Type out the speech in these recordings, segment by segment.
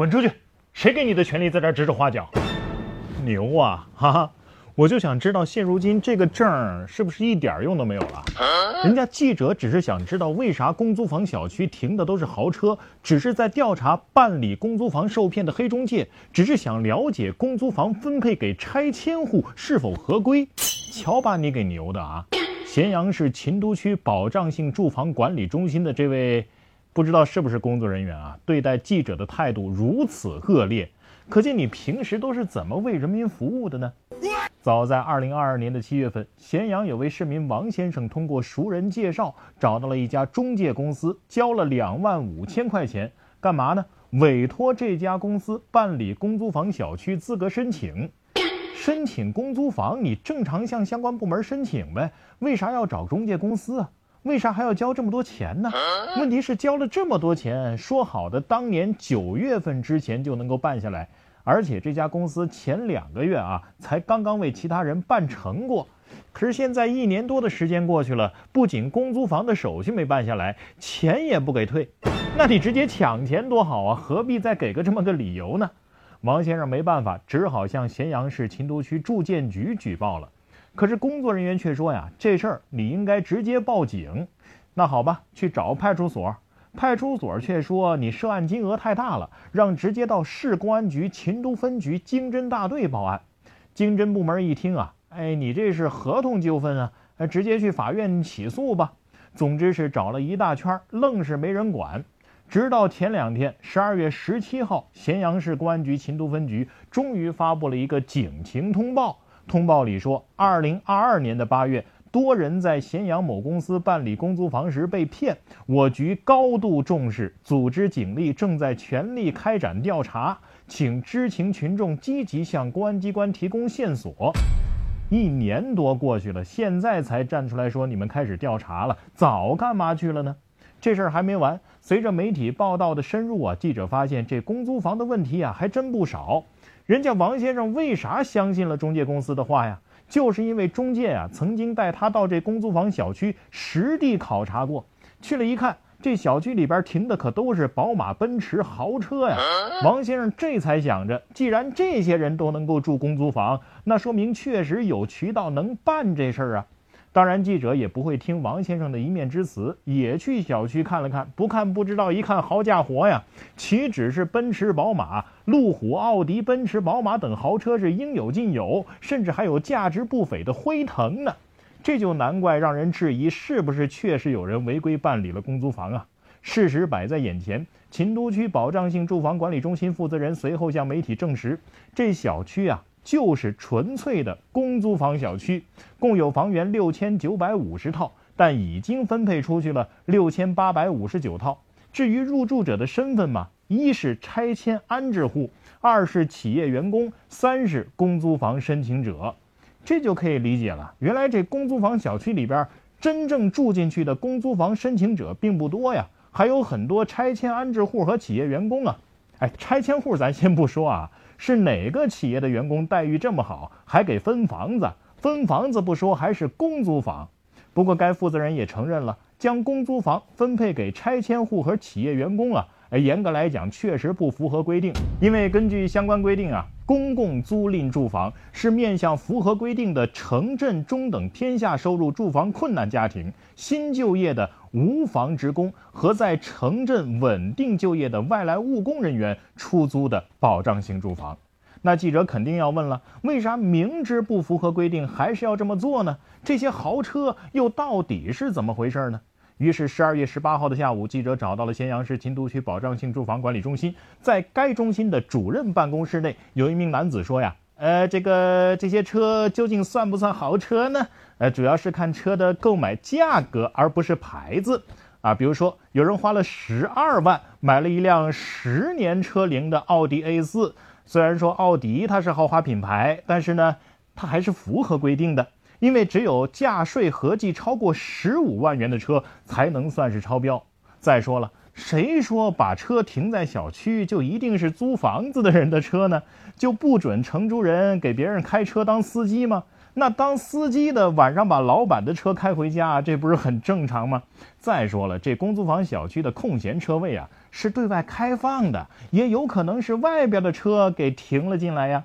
滚出去！谁给你的权利在这指手画脚？牛啊，哈哈！我就想知道，现如今这个证是不是一点用都没有了？人家记者只是想知道为啥公租房小区停的都是豪车，只是在调查办理公租房受骗的黑中介，只是想了解公租房分配给拆迁户是否合规。瞧把你给牛的啊！咸阳市秦都区保障性住房管理中心的这位，不知道是不是工作人员啊？对待记者的态度如此恶劣。可见你平时都是怎么为人民服务的呢？早在二零二二年的七月份，咸阳有位市民王先生通过熟人介绍找到了一家中介公司，交了两万五千块钱，干嘛呢？委托这家公司办理公租房小区资格申请。申请公租房，你正常向相关部门申请呗，为啥要找中介公司啊？为啥还要交这么多钱呢？问题是交了这么多钱，说好的当年九月份之前就能够办下来。而且这家公司前两个月啊，才刚刚为其他人办成过，可是现在一年多的时间过去了，不仅公租房的手续没办下来，钱也不给退，那你直接抢钱多好啊，何必再给个这么个理由呢？王先生没办法，只好向咸阳市秦都区住建局举报了，可是工作人员却说呀，这事儿你应该直接报警。那好吧，去找派出所。派出所却说你涉案金额太大了，让直接到市公安局秦都分局经侦大队报案。经侦部门一听啊，哎，你这是合同纠纷啊，直接去法院起诉吧。总之是找了一大圈，愣是没人管。直到前两天，十二月十七号，咸阳市公安局秦都分局终于发布了一个警情通报。通报里说，二零二二年的八月。多人在咸阳某公司办理公租房时被骗，我局高度重视，组织警力正在全力开展调查，请知情群众积极向公安机关提供线索。一年多过去了，现在才站出来说你们开始调查了，早干嘛去了呢？这事儿还没完，随着媒体报道的深入啊，记者发现这公租房的问题啊还真不少。人家王先生为啥相信了中介公司的话呀？就是因为中介啊曾经带他到这公租房小区实地考察过，去了一看，这小区里边停的可都是宝马、奔驰豪车呀。王先生这才想着，既然这些人都能够住公租房，那说明确实有渠道能办这事儿啊。当然，记者也不会听王先生的一面之词，也去小区看了看。不看不知道，一看，好家伙呀！岂止是奔驰、宝马、路虎、奥迪、奔驰、宝马等豪车是应有尽有，甚至还有价值不菲的辉腾呢。这就难怪让人质疑，是不是确实有人违规办理了公租房啊？事实摆在眼前，秦都区保障性住房管理中心负责人随后向媒体证实，这小区啊。就是纯粹的公租房小区，共有房源六千九百五十套，但已经分配出去了六千八百五十九套。至于入住者的身份嘛，一是拆迁安置户，二是企业员工，三是公租房申请者。这就可以理解了。原来这公租房小区里边真正住进去的公租房申请者并不多呀，还有很多拆迁安置户和企业员工啊。哎，拆迁户咱先不说啊。是哪个企业的员工待遇这么好，还给分房子？分房子不说，还是公租房。不过该负责人也承认了，将公租房分配给拆迁户和企业员工啊，哎，严格来讲确实不符合规定。因为根据相关规定啊，公共租赁住房是面向符合规定的城镇中等偏下收入住房困难家庭、新就业的。无房职工和在城镇稳定就业的外来务工人员出租的保障性住房，那记者肯定要问了：为啥明知不符合规定还是要这么做呢？这些豪车又到底是怎么回事呢？于是，十二月十八号的下午，记者找到了咸阳市秦都区保障性住房管理中心，在该中心的主任办公室内，有一名男子说：“呀，呃，这个这些车究竟算不算豪车呢？”呃，主要是看车的购买价格，而不是牌子啊。比如说，有人花了十二万买了一辆十年车龄的奥迪 A 四，虽然说奥迪它是豪华品牌，但是呢，它还是符合规定的，因为只有价税合计超过十五万元的车才能算是超标。再说了，谁说把车停在小区就一定是租房子的人的车呢？就不准承租人给别人开车当司机吗？那当司机的晚上把老板的车开回家，这不是很正常吗？再说了，这公租房小区的空闲车位啊，是对外开放的，也有可能是外边的车给停了进来呀。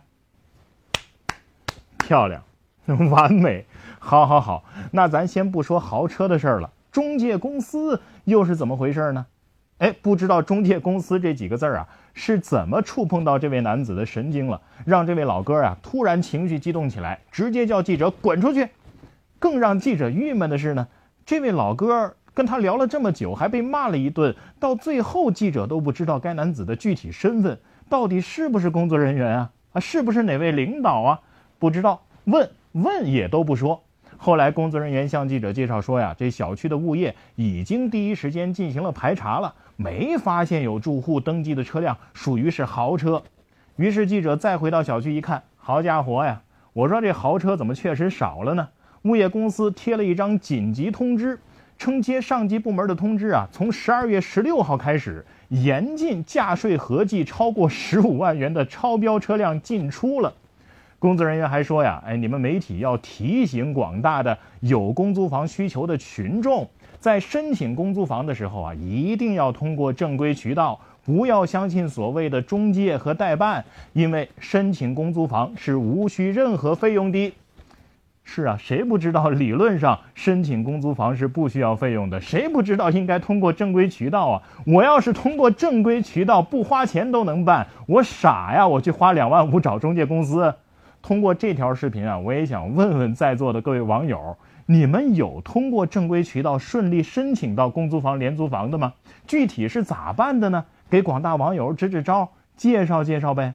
漂亮，完美，好，好，好。那咱先不说豪车的事儿了，中介公司又是怎么回事呢？哎，不知道中介公司这几个字儿啊，是怎么触碰到这位男子的神经了，让这位老哥啊突然情绪激动起来，直接叫记者滚出去。更让记者郁闷的是呢，这位老哥跟他聊了这么久，还被骂了一顿，到最后记者都不知道该男子的具体身份，到底是不是工作人员啊？啊，是不是哪位领导啊？不知道，问问也都不说。后来工作人员向记者介绍说呀，这小区的物业已经第一时间进行了排查了。没发现有住户登记的车辆属于是豪车，于是记者再回到小区一看，好家伙呀！我说这豪车怎么确实少了呢？物业公司贴了一张紧急通知，称接上级部门的通知啊，从十二月十六号开始，严禁价税合计超过十五万元的超标车辆进出了。工作人员还说呀，哎，你们媒体要提醒广大的有公租房需求的群众。在申请公租房的时候啊，一定要通过正规渠道，不要相信所谓的中介和代办，因为申请公租房是无需任何费用的。是啊，谁不知道理论上申请公租房是不需要费用的？谁不知道应该通过正规渠道啊？我要是通过正规渠道不花钱都能办，我傻呀？我去花两万五找中介公司？通过这条视频啊，我也想问问在座的各位网友。你们有通过正规渠道顺利申请到公租房、廉租房的吗？具体是咋办的呢？给广大网友支支招，介绍介绍呗。